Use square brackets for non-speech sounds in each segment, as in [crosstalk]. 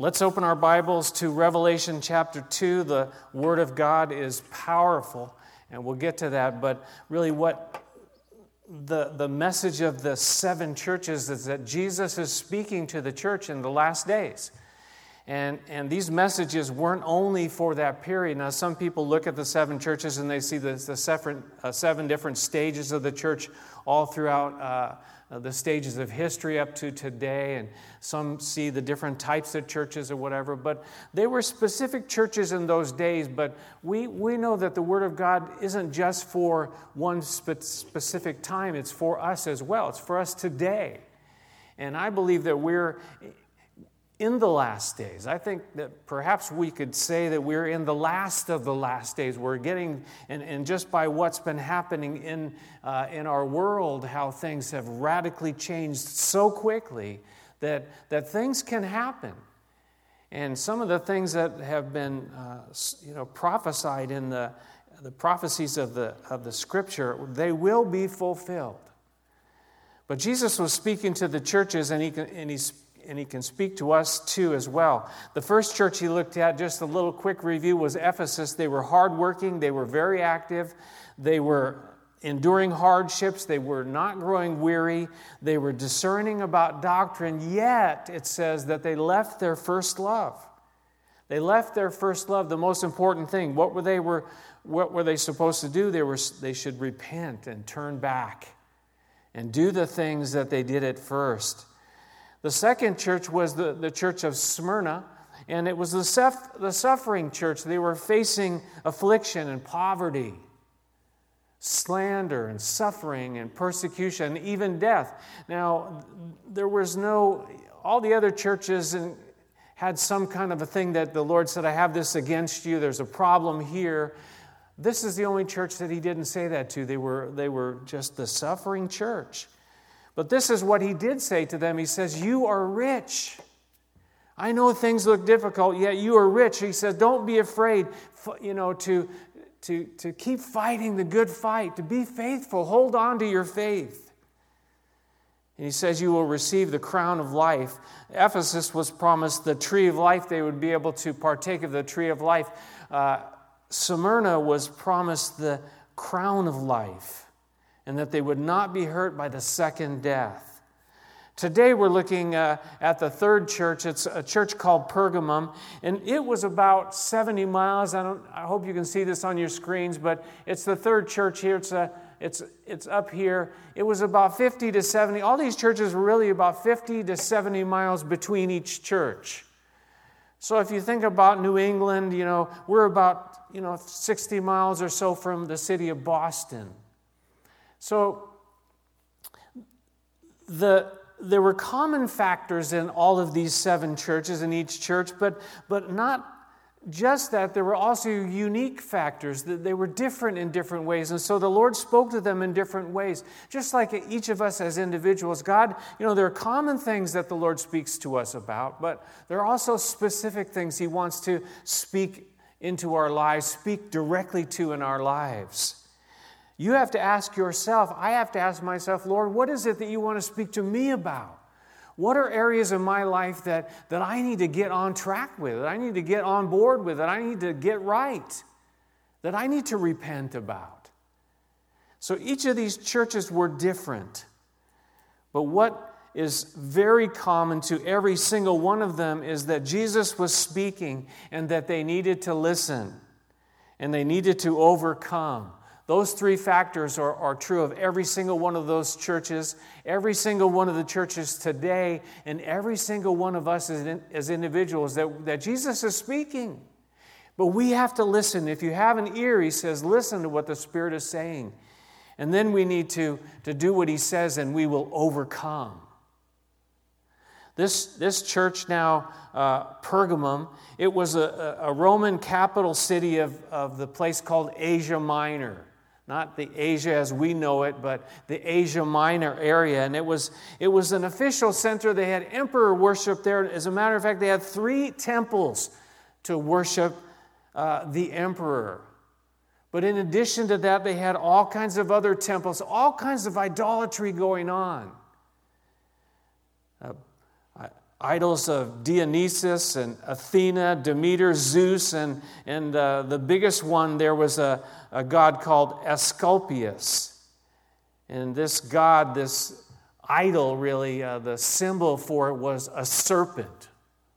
Let's open our Bibles to Revelation chapter 2. The Word of God is powerful, and we'll get to that. But really, what the, the message of the seven churches is that Jesus is speaking to the church in the last days. And, and these messages weren't only for that period. Now, some people look at the seven churches and they see the, the seven, uh, seven different stages of the church all throughout uh, Uh, the stages of history up to today, and some see the different types of churches or whatever. But they were specific churches in those days. But we, we know that the Word of God isn't just for one spe- specific time, it's for us as well. It's for us today. And I believe that we're in the last days. I think that perhaps we could say that we're in the last of the last days. We're getting, and, and just by what's been happening in, uh, in our world, how things have radically changed so quickly that, that things can happen. And some of the things that have been uh, you know, prophesied in the, the prophecies of the, of the scripture, they will be fulfilled. But Jesus was speaking to the churches, and, he, and he's and he can speak to us too as well. The first church he looked at, just a little quick review, was Ephesus. They were hardworking, they were very active, they were enduring hardships, they were not growing weary, they were discerning about doctrine, yet it says that they left their first love. They left their first love, the most important thing. What were they were what were they supposed to do? They were they should repent and turn back and do the things that they did at first. The second church was the, the church of Smyrna, and it was the, suf- the suffering church. They were facing affliction and poverty, slander and suffering and persecution, even death. Now, there was no, all the other churches had some kind of a thing that the Lord said, I have this against you, there's a problem here. This is the only church that he didn't say that to. They were, they were just the suffering church. But this is what he did say to them. He says, You are rich. I know things look difficult, yet you are rich. He says, Don't be afraid, you know, to, to, to keep fighting the good fight, to be faithful. Hold on to your faith. And he says, You will receive the crown of life. Ephesus was promised the tree of life. They would be able to partake of the tree of life. Uh, Smyrna was promised the crown of life and that they would not be hurt by the second death. Today we're looking uh, at the third church. It's a church called Pergamum, and it was about 70 miles. I, don't, I hope you can see this on your screens, but it's the third church here. It's, a, it's, it's up here. It was about 50 to 70. All these churches were really about 50 to 70 miles between each church. So if you think about New England, you know, we're about, you know, 60 miles or so from the city of Boston. So the, there were common factors in all of these seven churches in each church, but, but not just that, there were also unique factors that they were different in different ways. And so the Lord spoke to them in different ways. Just like each of us as individuals, God, you know, there are common things that the Lord speaks to us about, but there are also specific things He wants to speak into our lives, speak directly to in our lives. You have to ask yourself, I have to ask myself, Lord, what is it that you want to speak to me about? What are areas of my life that, that I need to get on track with, that I need to get on board with, that I need to get right, that I need to repent about? So each of these churches were different. But what is very common to every single one of them is that Jesus was speaking and that they needed to listen and they needed to overcome. Those three factors are, are true of every single one of those churches, every single one of the churches today, and every single one of us as, as individuals that, that Jesus is speaking. But we have to listen. If you have an ear, he says, listen to what the Spirit is saying. And then we need to, to do what he says, and we will overcome. This, this church now, uh, Pergamum, it was a, a Roman capital city of, of the place called Asia Minor not the Asia as we know it, but the Asia Minor area. And it was, it was an official center. They had emperor worship there. As a matter of fact, they had three temples to worship uh, the emperor. But in addition to that, they had all kinds of other temples, all kinds of idolatry going on. Uh, idols of Dionysus and Athena, Demeter, Zeus, and, and uh, the biggest one there was a, a god called Asclepius. And this god, this idol, really, uh, the symbol for it was a serpent.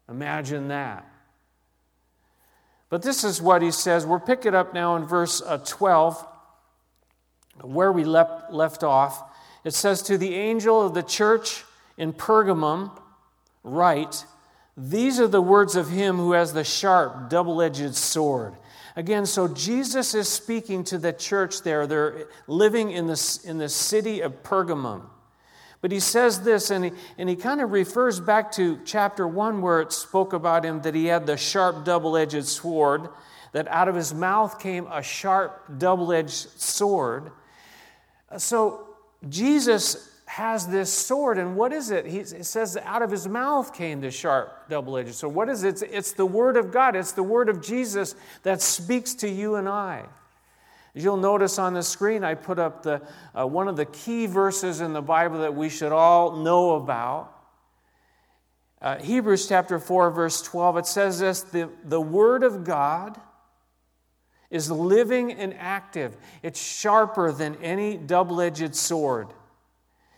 Imagine that. But this is what he says. We're picking up now in verse uh, 12, where we left, left off. It says, To the angel of the church in Pergamum, write, These are the words of him who has the sharp, double edged sword. Again, so Jesus is speaking to the church there. They're living in the, in the city of Pergamum. But he says this, and he, and he kind of refers back to chapter 1 where it spoke about him that he had the sharp, double edged sword, that out of his mouth came a sharp, double edged sword. So Jesus has this sword, and what is it? He, it says out of his mouth came the sharp, double edged sword. So what is it? It's, it's the word of God, it's the word of Jesus that speaks to you and I. As you'll notice on the screen, I put up the, uh, one of the key verses in the Bible that we should all know about. Uh, Hebrews chapter 4, verse 12, it says this the, the Word of God is living and active, it's sharper than any double edged sword.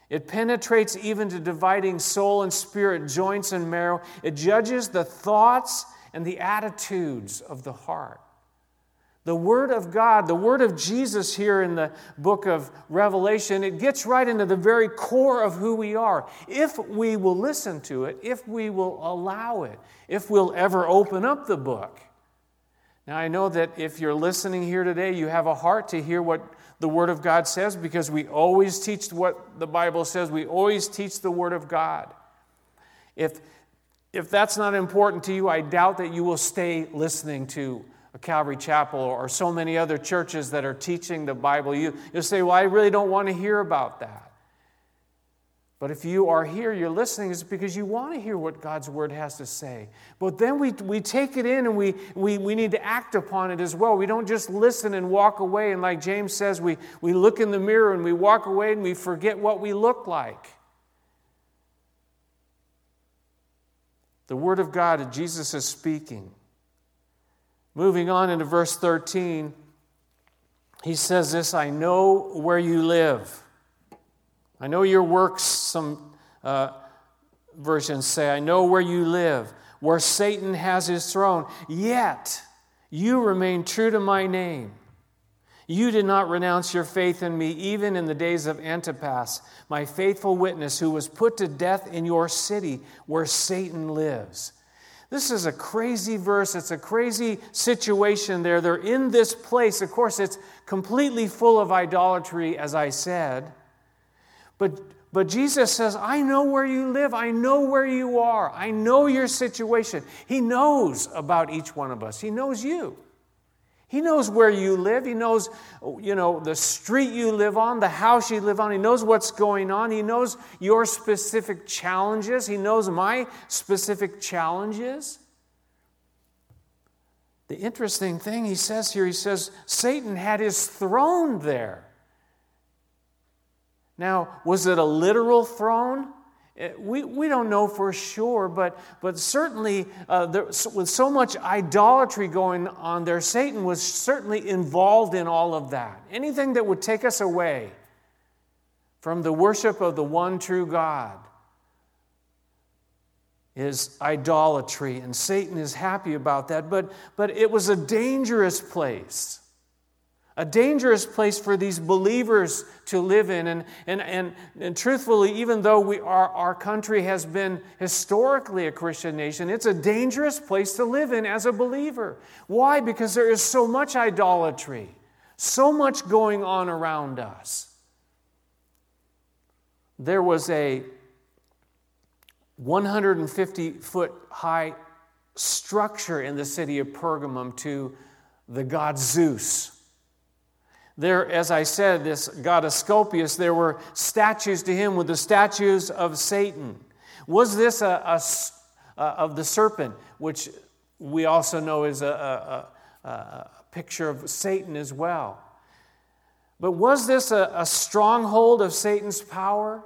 It penetrates even to dividing soul and spirit, joints and marrow. It judges the thoughts and the attitudes of the heart. The Word of God, the Word of Jesus here in the book of Revelation, it gets right into the very core of who we are. If we will listen to it, if we will allow it, if we'll ever open up the book. Now, I know that if you're listening here today, you have a heart to hear what the Word of God says because we always teach what the Bible says. We always teach the Word of God. If, if that's not important to you, I doubt that you will stay listening to Calvary Chapel or so many other churches that are teaching the Bible, you, you'll say, Well, I really don't want to hear about that. But if you are here, you're listening, it's because you want to hear what God's Word has to say. But then we, we take it in and we, we, we need to act upon it as well. We don't just listen and walk away. And like James says, we, we look in the mirror and we walk away and we forget what we look like. The Word of God, Jesus is speaking. Moving on into verse 13, he says this I know where you live. I know your works, some uh, versions say, I know where you live, where Satan has his throne. Yet you remain true to my name. You did not renounce your faith in me, even in the days of Antipas, my faithful witness, who was put to death in your city where Satan lives. This is a crazy verse. It's a crazy situation there. They're in this place. Of course, it's completely full of idolatry, as I said. But, but Jesus says, I know where you live. I know where you are. I know your situation. He knows about each one of us, He knows you. He knows where you live. He knows, you know, the street you live on, the house you live on. He knows what's going on. He knows your specific challenges. He knows my specific challenges. The interesting thing he says here, he says, Satan had his throne there. Now, was it a literal throne? Eh, we, we don't know for sure, but, but certainly uh, there, with so much idolatry going on there, Satan was certainly involved in all of that. Anything that would take us away from the worship of the one true God is idolatry, and Satan is happy about that. But, but it was a dangerous place a dangerous place for these believers to live in. And, and, and, and truthfully, even though we are, our country has been historically a Christian nation, it's a dangerous place to live in as a believer. Why? Because there is so much idolatry, so much going on around us. There was a 150 foot high structure in the city of Pergamum to the god Zeus. There, as I said, this god Asclepius, there were statues to him with the statues of Satan. Was this a, a, a of the serpent, which we also know is a, a, a, picture of Satan as well? But was this a stronghold of Satan's power?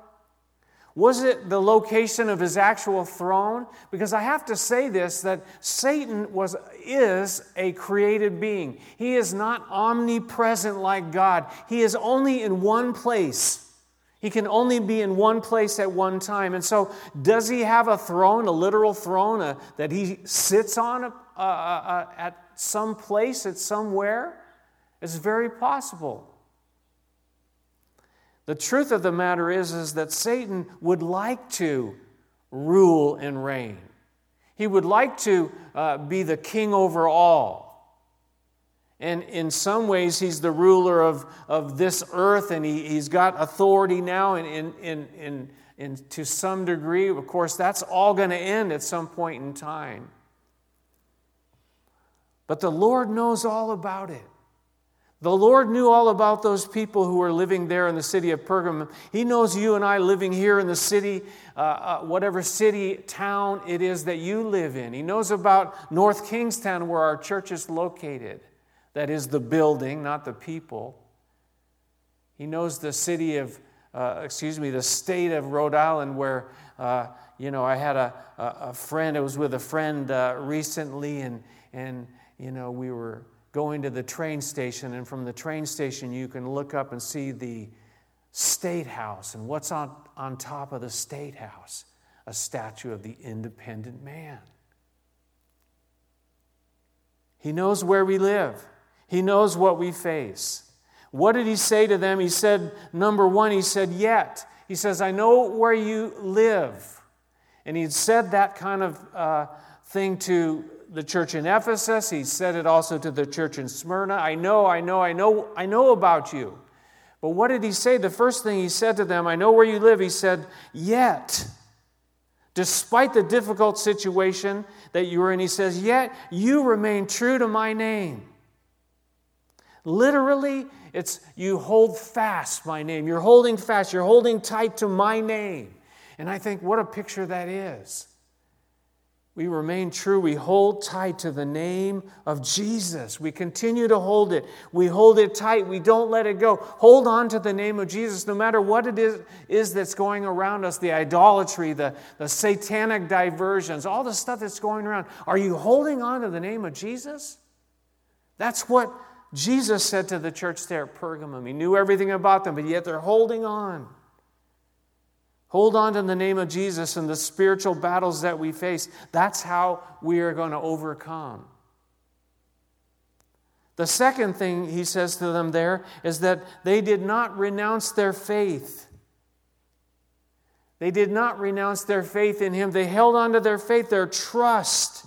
Was it the location of his actual throne? Because I have to say this that Satan was, is a created being. He is not omnipresent like God, he is only in one place. He can only be in one place at one time. And so, does he have a throne, a literal throne a, that he sits on a, a, a, at some place, at somewhere? It's very possible. The truth of the matter is, is that Satan would like to rule and reign. He would like to uh, be the king over all. And in some ways, he's the ruler of, of this earth, and he, he's got authority now in, in, in, in, in to some degree. Of course, that's all going to end at some point in time. But the Lord knows all about it. The Lord knew all about those people who were living there in the city of Pergamum. He knows you and I living here in the city, uh, uh, whatever city, town it is that you live in. He knows about North Kingstown, where our church is located. That is the building, not the people. He knows the city of, uh, excuse me, the state of Rhode Island, where, uh, you know, I had a, a, friend, I was with a friend uh, recently, and, and, you know, we were going to the train station, and from the train station, you can look up and see the State House. And what's on, on top of the State House? A statue of the independent man. He knows where we live, He knows what we face. What did He say to them? He said, number one, He said, Yet. He says, I know where you live. And He said that kind of uh, thing to the church in Ephesus. He said it also to the church in Smyrna. I know, I know, I know, I know about you. But what did he say? The first thing he said to them, I know where you live. He said, Yet, despite the difficult situation that you were in, he says, Yet you remain true to my name. Literally, it's you hold fast my name. You're holding fast, you're holding tight to my name. And I think what a picture that is. We remain true. We hold tight to the name of Jesus. We continue to hold it. We hold it tight. We don't let it go. Hold on to the name of Jesus no matter what it is, is that's going around us the idolatry, the, the satanic diversions, all the stuff that's going around. Are you holding on to the name of Jesus? That's what Jesus said to the church there at Pergamum. He knew everything about them, but yet they're holding on. Hold on to the name of Jesus and the spiritual battles that we face. That's how we are going to overcome. The second thing he says to them there is that they did not renounce their faith. They did not renounce their faith in him. They held on to their faith, their trust.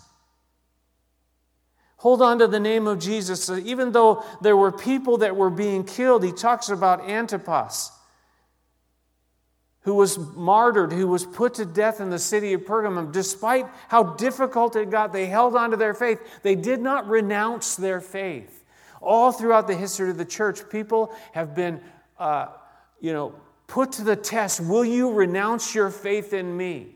Hold on to the name of Jesus. So even though there were people that were being killed, he talks about Antipas who was martyred, who was put to death in the city of Pergamum. Despite how difficult it got, they held on to their faith. They did not renounce their faith. All throughout the history of the church, people have been, uh, you know, put to the test. Will you renounce your faith in me?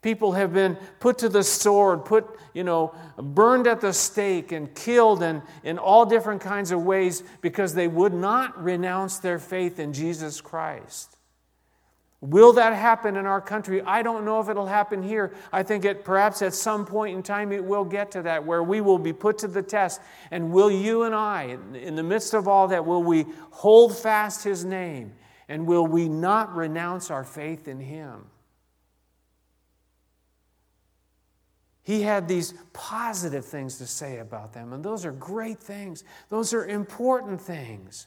People have been put to the sword, put, you know, burned at the stake and killed in, in all different kinds of ways because they would not renounce their faith in Jesus Christ. Will that happen in our country? I don't know if it'll happen here. I think it perhaps at some point in time it will get to that where we will be put to the test. And will you and I, in the midst of all that, will we hold fast his name? And will we not renounce our faith in him? He had these positive things to say about them, and those are great things. Those are important things.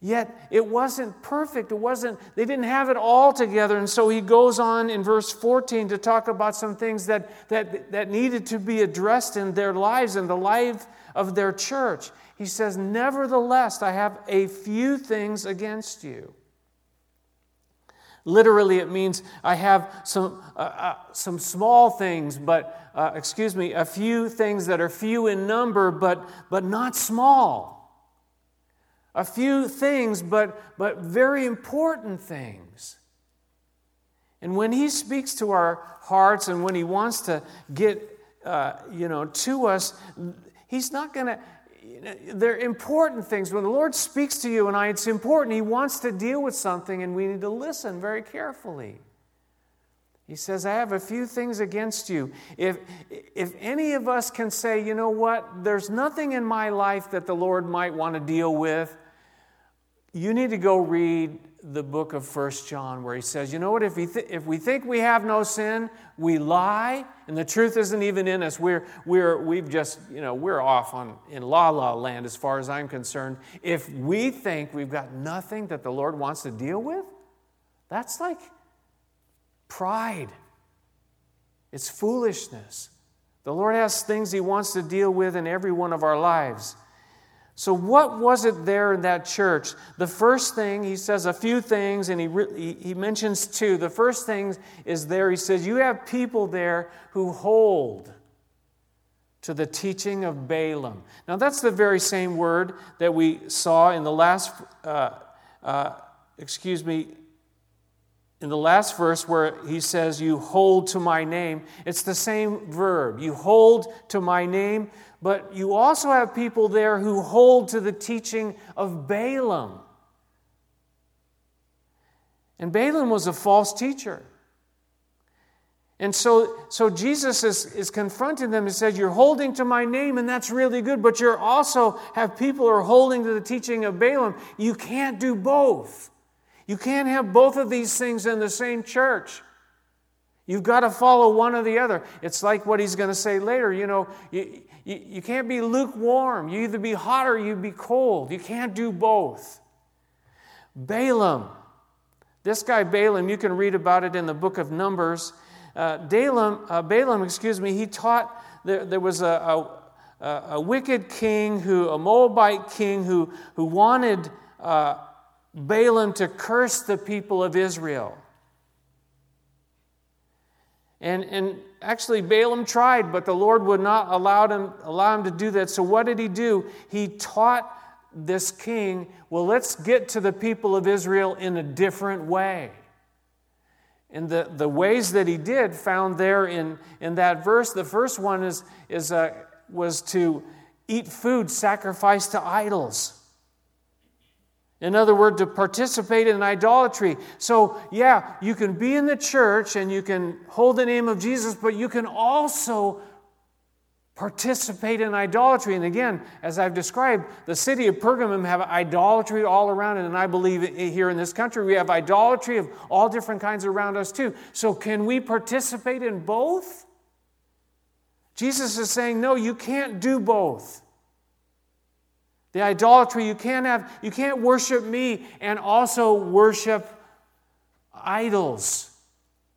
Yet it wasn't perfect. It wasn't, they didn't have it all together. And so he goes on in verse 14 to talk about some things that, that, that needed to be addressed in their lives and the life of their church. He says, Nevertheless, I have a few things against you. Literally, it means I have some, uh, uh, some small things, but, uh, excuse me, a few things that are few in number, but, but not small a few things, but, but very important things. And when He speaks to our hearts and when He wants to get, uh, you know, to us, He's not going to, they're important things. When the Lord speaks to you and I, it's important. He wants to deal with something, and we need to listen very carefully. He says, I have a few things against you. If, if any of us can say, you know what, there's nothing in my life that the Lord might want to deal with, you need to go read the book of First John, where he says, you know what, if, th- if we think we have no sin, we lie, and the truth isn't even in us. We're, we're, we've just, you know, we're off on, in la la land as far as I'm concerned. If we think we've got nothing that the Lord wants to deal with, that's like pride, it's foolishness. The Lord has things He wants to deal with in every one of our lives. So, what was it there in that church? The first thing, he says a few things, and he, re- he mentions two. The first thing is there, he says, You have people there who hold to the teaching of Balaam. Now, that's the very same word that we saw in the last, uh, uh, excuse me, in the last verse where he says, You hold to my name, it's the same verb. You hold to my name, but you also have people there who hold to the teaching of Balaam. And Balaam was a false teacher. And so, so Jesus is, is confronting them and says, You're holding to my name, and that's really good, but you also have people who are holding to the teaching of Balaam. You can't do both. You can't have both of these things in the same church. You've got to follow one or the other. It's like what he's going to say later. You know, you, you, you can't be lukewarm. You either be hot or you be cold. You can't do both. Balaam. This guy, Balaam, you can read about it in the book of Numbers. Uh, Balaam, uh, Balaam, excuse me, he taught, there, there was a, a, a, wicked king, who, a Moabite king, who, who wanted. Uh, Balaam to curse the people of Israel. And, and actually, Balaam tried, but the Lord would not allow him, allow him to do that. So, what did he do? He taught this king, well, let's get to the people of Israel in a different way. And the, the ways that he did, found there in, in that verse, the first one is, is, uh, was to eat food sacrificed to idols. In other words, to participate in idolatry. So, yeah, you can be in the church and you can hold the name of Jesus, but you can also participate in idolatry. And again, as I've described, the city of Pergamum have idolatry all around it. And I believe here in this country, we have idolatry of all different kinds around us too. So, can we participate in both? Jesus is saying, no, you can't do both. The idolatry, you can't have, you can't worship me and also worship idols.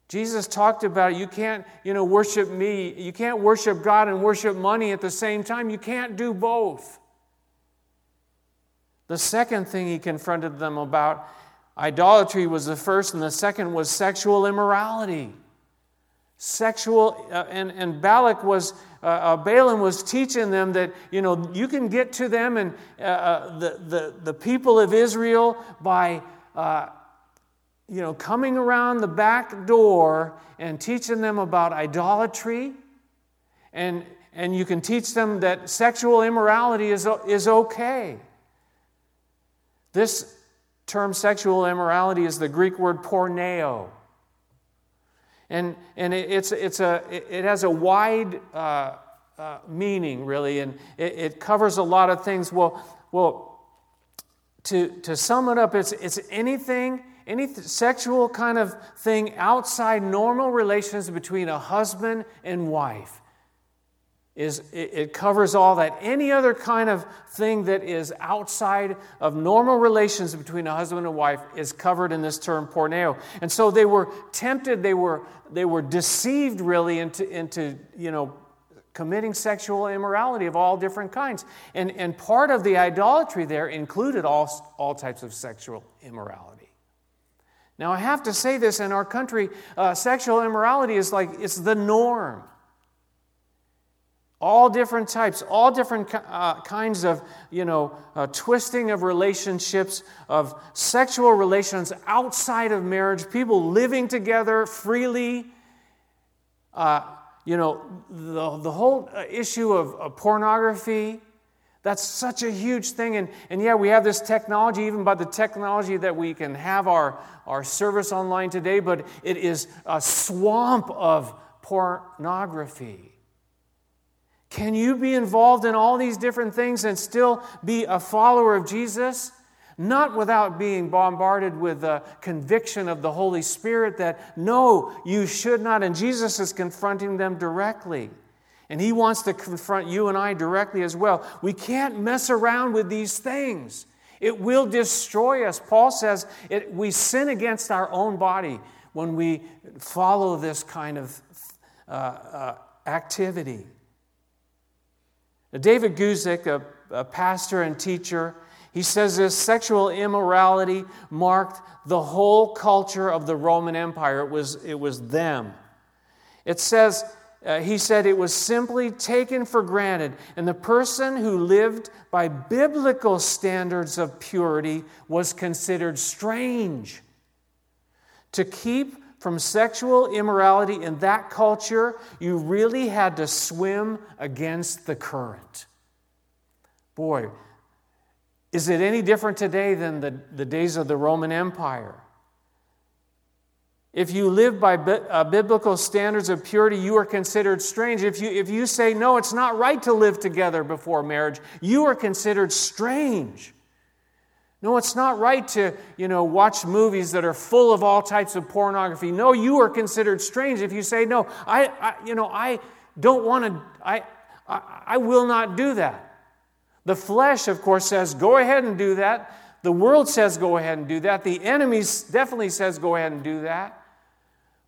Jesus talked about it. You can't, you know, worship me. You can't worship God and worship money at the same time. You can't do both. The second thing he confronted them about idolatry was the first, and the second was sexual immorality. Sexual, uh, and, and Balak was uh, uh, Balaam was teaching them that, you know, you can get to them and uh, uh, the, the, the people of Israel by, uh, you know, coming around the back door and teaching them about idolatry. And, and you can teach them that sexual immorality is, is okay. This term sexual immorality is the Greek word porneo. And, and it, it's, it's a, it has a wide uh, uh, meaning, really, and it, it, covers a lot of things. Well, well to, to sum it up, it's, it's anything, any sexual kind of thing outside normal relations between a husband and wife is it, covers all that. Any other kind of thing that is outside of normal relations between a husband and wife is covered in this term porneo. And so they were tempted, they were, they were deceived really into, into you know, committing sexual immorality of all different kinds. And, and part of the idolatry there included all, all types of sexual immorality. Now, I have to say this in our country, uh, sexual immorality is like, it's the norm. All different types, all different uh, kinds of, you know, uh, twisting of relationships, of sexual relations outside of marriage, people living together freely. Uh, you know, the, the whole uh, issue of, of pornography, That's such a huge thing. And, and yeah, we have this technology, even by the technology that we can have our, our service online today, but it is a swamp of pornography. Can you be involved in all these different things and still be a follower of Jesus? Not without being bombarded with the conviction of the Holy Spirit that no, you should not. And Jesus is confronting them directly. And he wants to confront you and I directly as well. We can't mess around with these things. It will destroy us. Paul says it, we sin against our own body when we follow this kind of uh, uh, activity. Now, David Guzik, a, a pastor and teacher, he says this sexual immorality marked the whole culture of the Roman Empire. It was, it was them. It says, uh, he said it was simply taken for granted. And the person who lived by biblical standards of purity was considered strange. To keep from sexual immorality in that culture, you really had to swim against the current. Boy, is it any different today than the, the days of the Roman Empire? If you live by bi- uh, biblical standards of purity, you are considered strange. If you, if you say, no, it's not right to live together before marriage, you are considered strange. No, it's not right to, you know, watch movies that are full of all types of pornography. No, you are considered strange if you say, no, I, I you know, I don't want to, I, I, I will not do that. The flesh, of course, says, go ahead and do that. The world says, go ahead and do that. The enemy definitely says, go ahead and do that.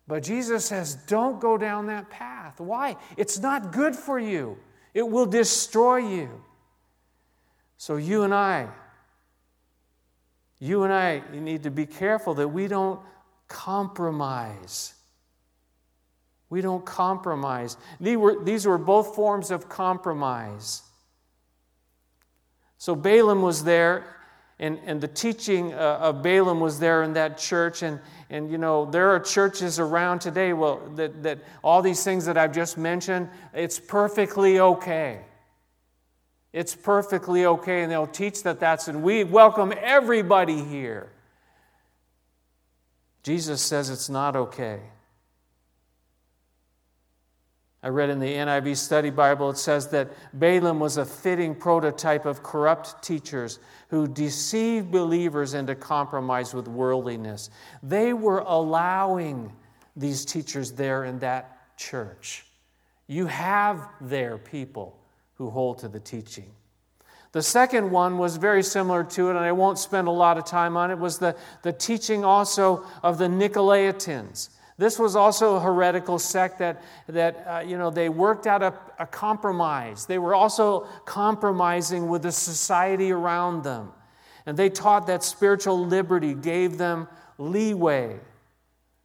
But Jesus says, don't go down that path. Why? It's not good for you, it will destroy you. So, you and I, you and I need to be careful that we don't compromise. We don't compromise. These were, these were both forms of compromise. So Balaam was there, and, and the teaching uh, of Balaam was there in that church. And, and you know, there are churches around today well, that, that all these things that I've just mentioned, it's perfectly okay. It's perfectly okay, and they'll teach that that's, and we welcome everybody here. Jesus says it's not okay. I read in the NIV Study Bible, it says that Balaam was a fitting prototype of corrupt teachers who deceived believers into compromise with worldliness. They were allowing these teachers there in that church. You have their people who hold to the teaching. The second one was very similar to it, and I won't spend a lot of time on it, was the, the teaching also of the Nicolaitans. This was also a heretical sect that, that uh, you know, they worked out a, a compromise. They were also compromising with the society around them. And they taught that spiritual liberty gave them leeway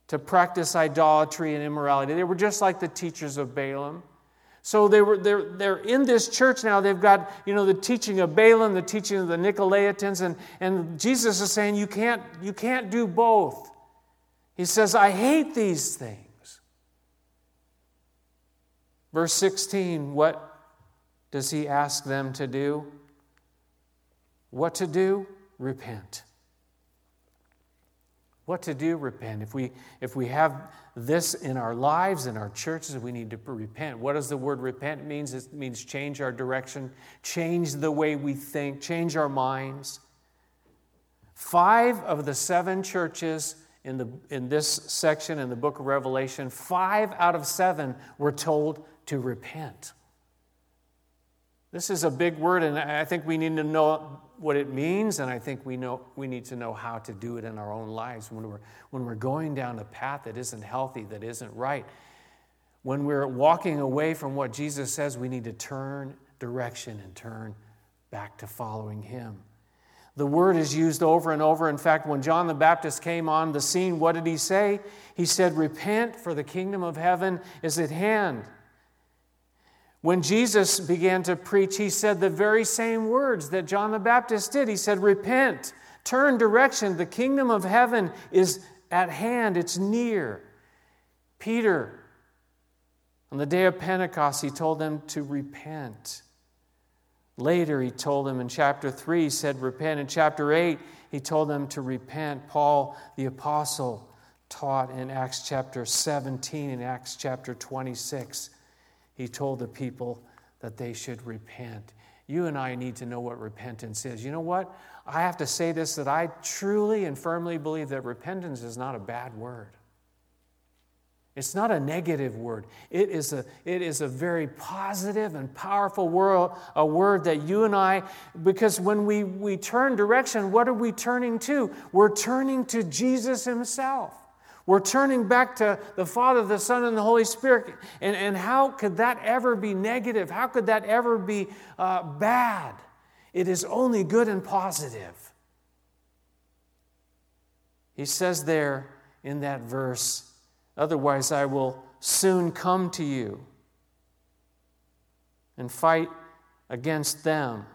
to practice idolatry and immorality. They were just like the teachers of Balaam. So they were, they're, they're in this church now. They've got, you know, the teaching of Balaam, the teaching of the Nicolaitans, and, and Jesus is saying you can't, you can't do both. He says, I hate these things. Verse 16, what does he ask them to do? What to do? Repent. What to do? Repent. If we, if we have this in our lives, in our churches, we need to repent. What does the word repent means? It means change our direction, change the way we think, change our minds. Five of the seven churches in, the, in this section in the book of Revelation, five out of seven were told to repent. This is a big word, and I think we need to know what it means, and I think we, know, we need to know how to do it in our own lives when we're, when we're going down a path that isn't healthy, that isn't right. When we're walking away from what Jesus says, we need to turn direction and turn back to following Him. The word is used over and over. In fact, when John the Baptist came on the scene, what did he say? He said, Repent, for the kingdom of heaven is at hand. When Jesus began to preach, he said the very same words that John the Baptist did. He said, Repent, turn direction. The kingdom of heaven is at hand, it's near. Peter, on the day of Pentecost, he told them to repent. Later, he told them in chapter 3, he said, Repent. In chapter 8, he told them to repent. Paul, the apostle, taught in Acts chapter 17 and Acts chapter 26. He told the people that they should repent. You and I need to know what repentance is. You know what? I have to say this that I truly and firmly believe that repentance is not a bad word. It's not a negative word. It is a, it is a very positive and powerful word, a word that you and I, because when we, we turn direction, what are we turning to? We're turning to Jesus Himself. We're turning back to the Father, the Son, and the Holy Spirit. And, and how could that ever be negative? How could that ever be uh, bad? It is only good and positive. He says there in that verse, Otherwise, I will soon come to you and fight against them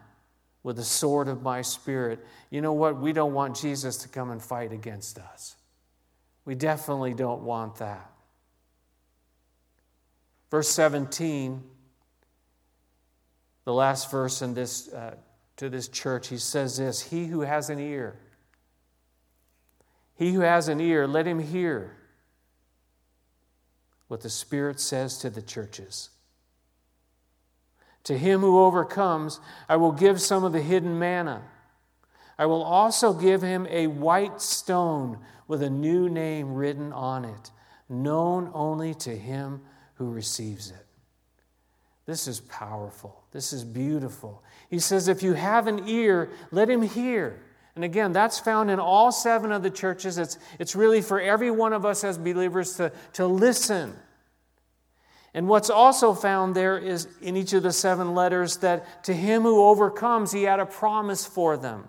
with the sword of my spirit. You know what? We don't want Jesus to come and fight against us. We definitely don't want that. Verse 17, the last verse in this, uh, to this church, he says this He who has an ear, he who has an ear, let him hear what the Spirit says to the churches. To him who overcomes, I will give some of the hidden manna. I will also give him a white stone with a new name written on it, known only to him who receives it. This is powerful. This is beautiful. He says, If you have an ear, let him hear. And again, that's found in all seven of the churches. It's, it's really for every one of us as believers to, to listen. And what's also found there is in each of the seven letters that to him who overcomes, he had a promise for them.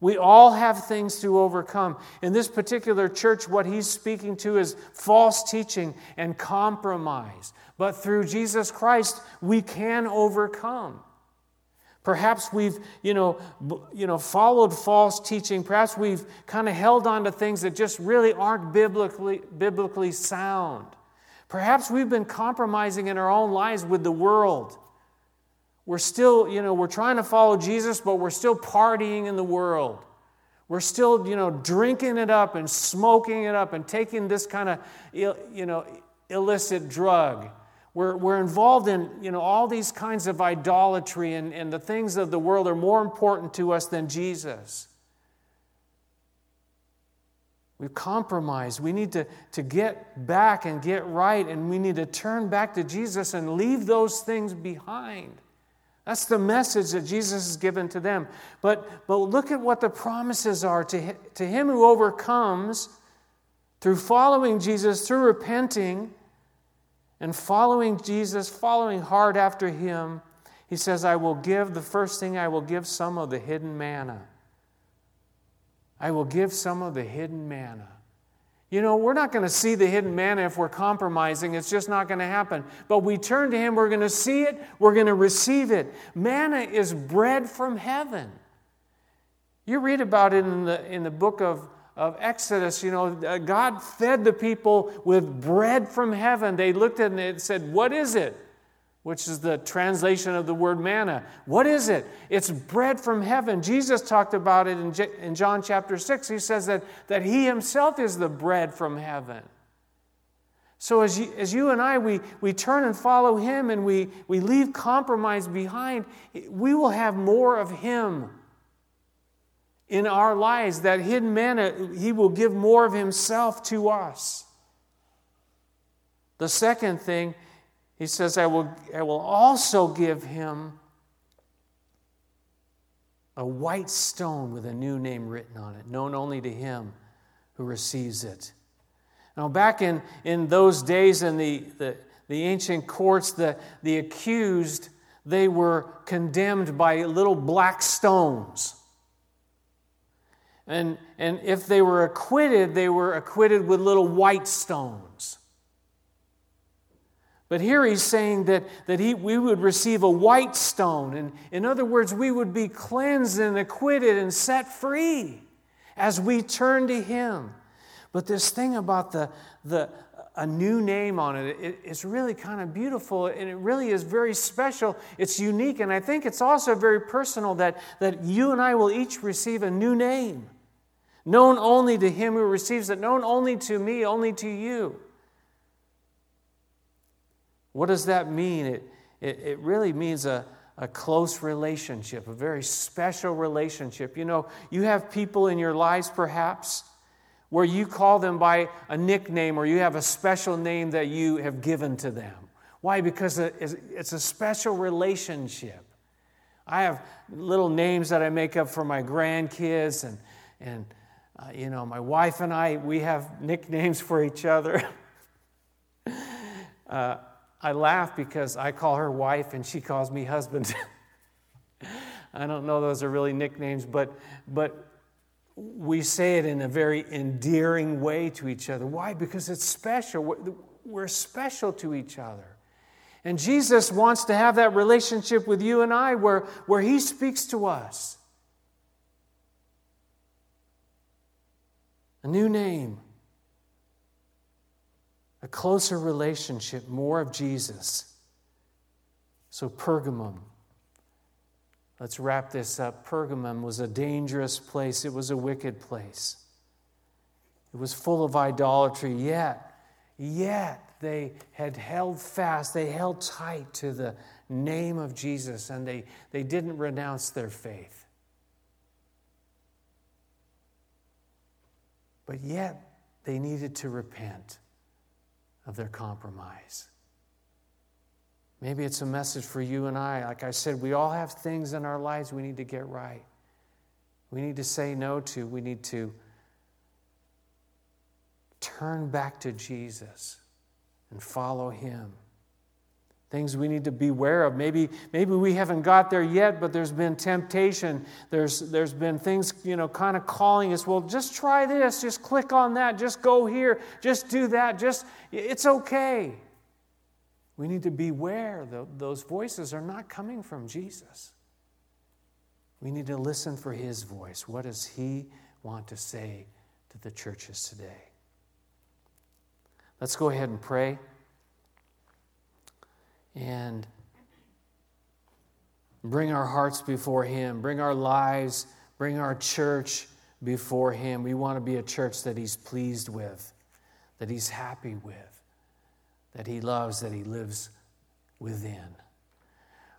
We all have things to overcome. In this particular church, what he's speaking to is false teaching and compromise. But through Jesus Christ, we can overcome. Perhaps we've, you know, you know, followed false teaching. Perhaps we've kind of held on to things that just really aren't biblically, biblically sound. Perhaps we've been compromising in our own lives with the world. We're still, you know, we're trying to follow Jesus, but we're still partying in the world. We're still, you know, drinking it up and smoking it up and taking this kind of, you know, illicit drug. We're, we're involved in, you know, all these kinds of idolatry, and, and the things of the world are more important to us than Jesus. We've compromised. We need to, to get back and get right, and we need to turn back to Jesus and leave those things behind. That's the message that Jesus has given to them. But, but look at what the promises are to, to him who overcomes through following Jesus, through repenting and following Jesus, following hard after him. He says, I will give, the first thing I will give some of the hidden manna. I will give some of the hidden manna. You know, we're not going to see the hidden manna if we're compromising. It's just not going to happen. But we turn to Him, we're going to see it, we're going to receive it. Manna is bread from heaven. You read about it in the, in the book of, of Exodus. You know, uh, God fed the people with bread from heaven. They looked at it and said, What is it? Which is the translation of the word manna. What is it? It's bread from heaven. Jesus talked about it in, J- in John chapter 6. He says that, that He Himself is the bread from heaven. So, as you, as you and I, we, we turn and follow Him and we, we leave compromise behind, we will have more of Him in our lives. That hidden manna, He will give more of Himself to us. The second thing he says, I will, I will also give him a white stone with a new name written on it, known only to him who receives it. Now, back in, in those days in the, the, the ancient courts, the, the accused, they were condemned by little black stones. And, and if they were acquitted, they were acquitted with little white stones. But here he's saying that, that he, we would receive a white stone. And in other words, we would be cleansed and acquitted and set free as we turn to him. But this thing about the, the, a new name on it. it. It's really kind of beautiful and it really is very special. It's unique, and I think it's also very personal that, that you and I will each receive a new name, known only to him who receives it, known only to me, only to you. What does that mean? It, it, it really means a, a close relationship, a very special relationship. You know, you have people in your lives perhaps where you call them by a nickname or you have a special name that you have given to them. Why? Because it's a special relationship. I have little names that I make up for my grandkids, and, and uh, you know, my wife and I, we have nicknames [laughs] for each other. [laughs] uh, I laugh because I call her wife and she calls me husband. [laughs] I don't know those are really nicknames, but, but we say it in a very endearing way to each other. Why? Because it's special. We're special to each other. And Jesus wants to have that relationship with you and I where, where He speaks to us. A new name, a closer relationship, more of Jesus. So, Pergamum. Let's wrap this up. Pergamum was a dangerous place, it was a wicked place. It was full of idolatry, yet, yet they had held fast, they held tight to the name of Jesus, and they, they didn't renounce their faith. But yet, they needed to repent of their compromise. Maybe it's a message for you and I. Like I said, we all have things in our lives we need to get right. We need to say no to. We need to turn back to Jesus and follow Him. Things we need to beware of. Maybe, maybe we haven't got there yet, but there's been temptation. There's, there's been things, you know, kind of calling us, well, just try this, just click on that, just go here, just do that, just, it's okay. We need to beware those voices are not coming from Jesus. We need to listen for his voice. What does he want to say to the churches today? Let's go ahead and pray. And bring our hearts before him, bring our lives, bring our church before him. We want to be a church that he's pleased with, that he's happy with that He loves, that He lives within.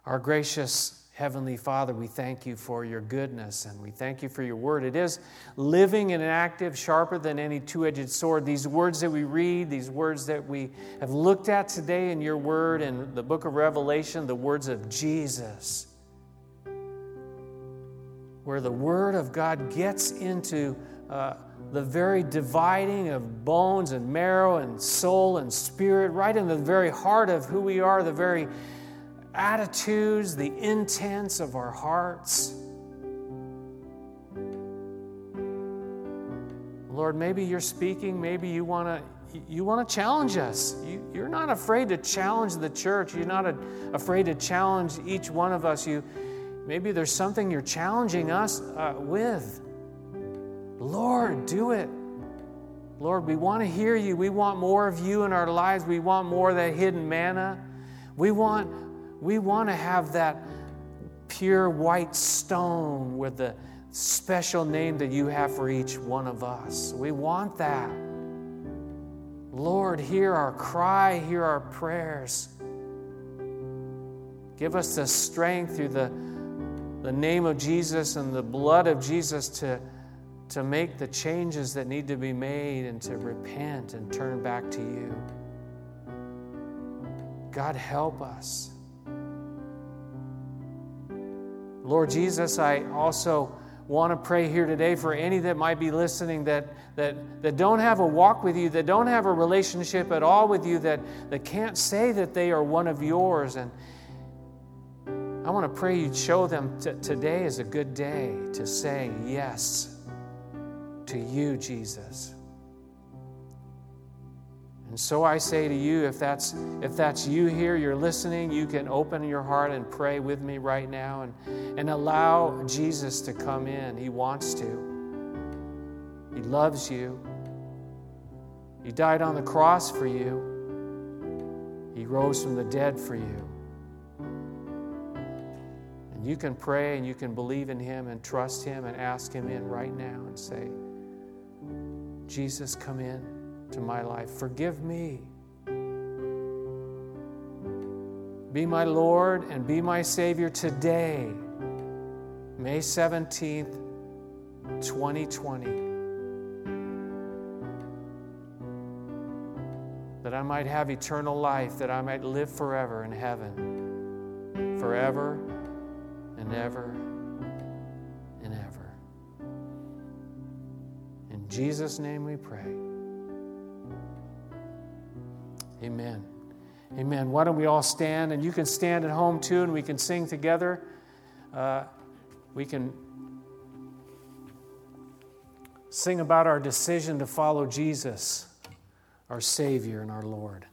Our gracious Heavenly Father, we thank you for your goodness and we thank you for your word. It is living and active, sharper than any two edged sword. These words that we read, these words that we have looked at today in your word and the book of Revelation, the words of Jesus, where the word of God gets into. Uh, the very dividing of bones and marrow and soul and spirit, right in the very heart of who we are, the very attitudes, the intents of our hearts. Lord, maybe you're speaking, maybe you want to you want to challenge us. You, are not afraid to challenge the church. You're not a, afraid to challenge each one of us. You, maybe there's something you're challenging us uh, with. Lord, do it. Lord, we want to hear you. We want more of you in our lives. We want more of that hidden manna. We want, we want to have that pure white stone with the special name that you have for each one of us. We want that. Lord, hear our cry, hear our prayers. Give us the strength through the, the name of Jesus and the blood of Jesus to to make the changes that need to be made and to repent and turn back to you. God, help us. Lord Jesus, I also want to pray here today for any that might be listening that, that, that don't have a walk with you, that don't have a relationship at all with you, that, that can't say that they are one of yours. And I want to pray you'd show them t- today is a good day to say yes to you, Jesus. And so I say to you, if that's, if that's you here, you're listening, you can open your heart and pray with me right now and, and allow Jesus to come in. He wants to, He loves you. He died on the cross for you, He rose from the dead for you. And you can pray and you can believe in Him and trust Him and ask Him in right now and say, Jesus, come in to my life. Forgive me. Be my Lord and be my Savior today, May 17th, 2020. That I might have eternal life, that I might live forever in heaven, forever and ever and ever. In Jesus' name we pray. Amen. Amen. Why don't we all stand? And you can stand at home too, and we can sing together. Uh, we can sing about our decision to follow Jesus, our Savior and our Lord.